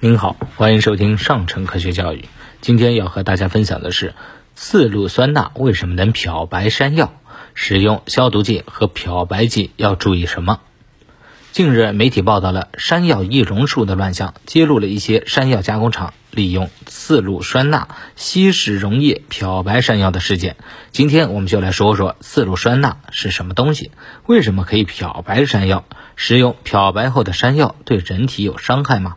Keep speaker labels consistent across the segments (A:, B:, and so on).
A: 您好，欢迎收听上乘科学教育。今天要和大家分享的是，次氯酸钠为什么能漂白山药？使用消毒剂和漂白剂要注意什么？近日，媒体报道了山药易溶术的乱象，揭露了一些山药加工厂利用次氯酸钠稀释溶液漂白山药的事件。今天，我们就来说说次氯酸钠是什么东西，为什么可以漂白山药？食用漂白后的山药对人体有伤害吗？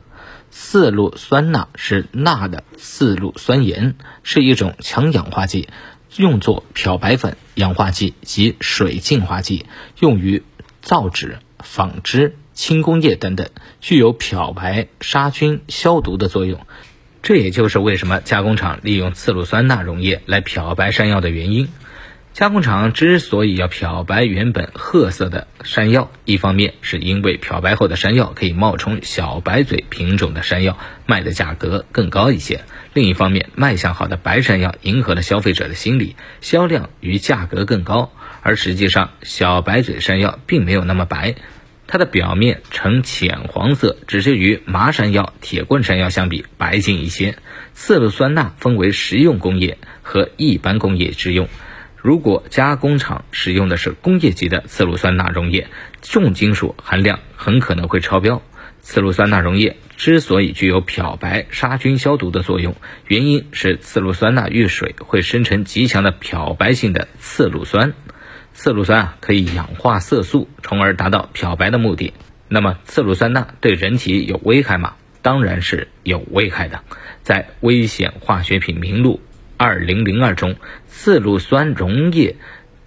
A: 次氯酸钠是钠的次氯酸盐，是一种强氧化剂，用作漂白粉、氧化剂及水净化剂，用于造纸。纺织、轻工业等等，具有漂白、杀菌、消毒的作用。这也就是为什么加工厂利用次氯酸钠溶液来漂白山药的原因。加工厂之所以要漂白原本褐色的山药，一方面是因为漂白后的山药可以冒充小白嘴品种的山药，卖的价格更高一些；另一方面，卖相好的白山药迎合了消费者的心理，销量与价格更高。而实际上，小白嘴山药并没有那么白，它的表面呈浅黄色，只是与麻山药、铁棍山药相比白净一些。次氯酸钠分为食用工业和一般工业之用。如果加工厂使用的是工业级的次氯酸钠溶液，重金属含量很可能会超标。次氯酸钠溶液之所以具有漂白、杀菌、消毒的作用，原因是次氯酸钠遇水会生成极强的漂白性的次氯酸。次氯酸啊可以氧化色素，从而达到漂白的目的。那么，次氯酸钠对人体有危害吗？当然是有危害的。在《危险化学品名录》二零零二中，次氯酸溶液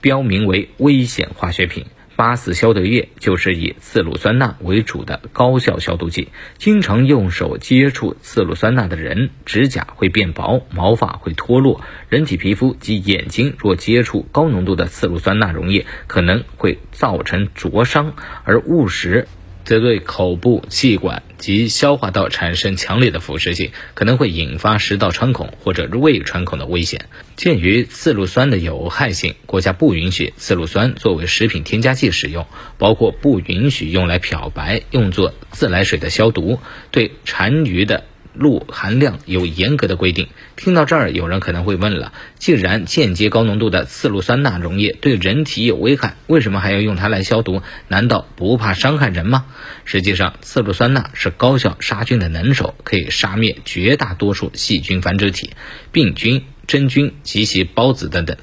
A: 标明为危险化学品。八四消毒液就是以次氯酸钠为主的高效消毒剂。经常用手接触次氯酸钠的人，指甲会变薄，毛发会脱落。人体皮肤及眼睛若接触高浓度的次氯酸钠溶液，可能会造成灼伤，而误食。则对口部、气管及消化道产生强烈的腐蚀性，可能会引发食道穿孔或者胃穿孔的危险。鉴于次氯酸的有害性，国家不允许次氯酸作为食品添加剂使用，包括不允许用来漂白、用作自来水的消毒。对残余的。氯含量有严格的规定。听到这儿，有人可能会问了：既然间接高浓度的次氯酸钠溶液对人体有危害，为什么还要用它来消毒？难道不怕伤害人吗？实际上，次氯酸钠是高效杀菌的能手，可以杀灭绝大多数细菌繁殖体、病菌、真菌及其孢子等等，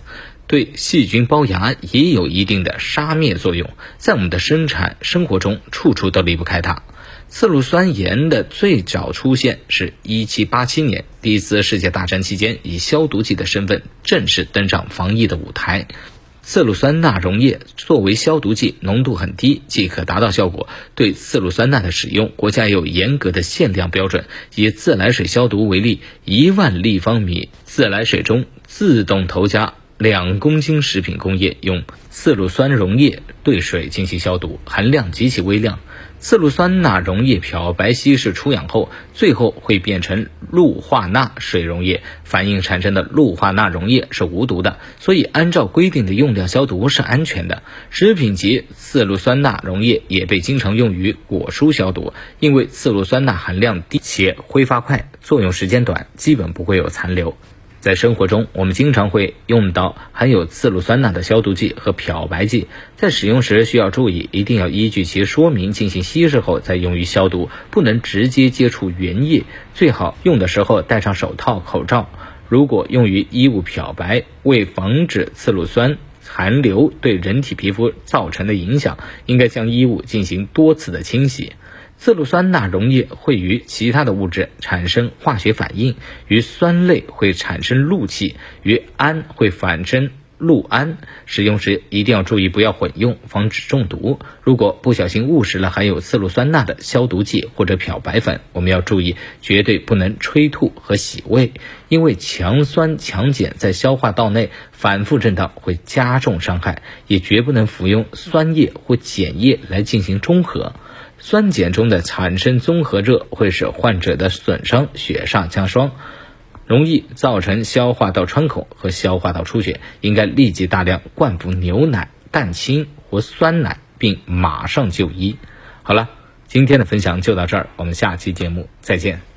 A: 对细菌孢芽也有一定的杀灭作用。在我们的生产生活中，处处都离不开它。次氯酸盐的最早出现是一七八七年，第一次世界大战期间，以消毒剂的身份正式登上防疫的舞台。次氯酸钠溶液作为消毒剂，浓度很低即可达到效果。对次氯酸钠的使用，国家有严格的限量标准。以自来水消毒为例，一万立方米自来水中自动投加两公斤食品工业用次氯酸溶液对水进行消毒，含量极其微量。次氯酸钠溶液漂白稀释出氧后，最后会变成氯化钠水溶液，反应产生的氯化钠溶液是无毒的，所以按照规定的用量消毒是安全的。食品级次氯酸钠溶液也被经常用于果蔬消毒，因为次氯酸钠含量低且挥发快，作用时间短，基本不会有残留。在生活中，我们经常会用到含有次氯酸钠的消毒剂和漂白剂，在使用时需要注意，一定要依据其说明进行稀释后再用于消毒，不能直接接触原液，最好用的时候戴上手套、口罩。如果用于衣物漂白，为防止次氯酸残留对人体皮肤造成的影响，应该将衣物进行多次的清洗。次氯酸钠溶液会与其他的物质产生化学反应，与酸类会产生氯气，与氨会反生氯胺。使用时一定要注意不要混用，防止中毒。如果不小心误食了含有次氯酸钠的消毒剂或者漂白粉，我们要注意，绝对不能吹吐和洗胃，因为强酸强碱在消化道内反复震荡会加重伤害，也绝不能服用酸液或碱液来进行中和。酸碱中的产生综合热会使患者的损伤雪上加霜，容易造成消化道穿孔和消化道出血，应该立即大量灌服牛奶、蛋清或酸奶，并马上就医。好了，今天的分享就到这儿，我们下期节目再见。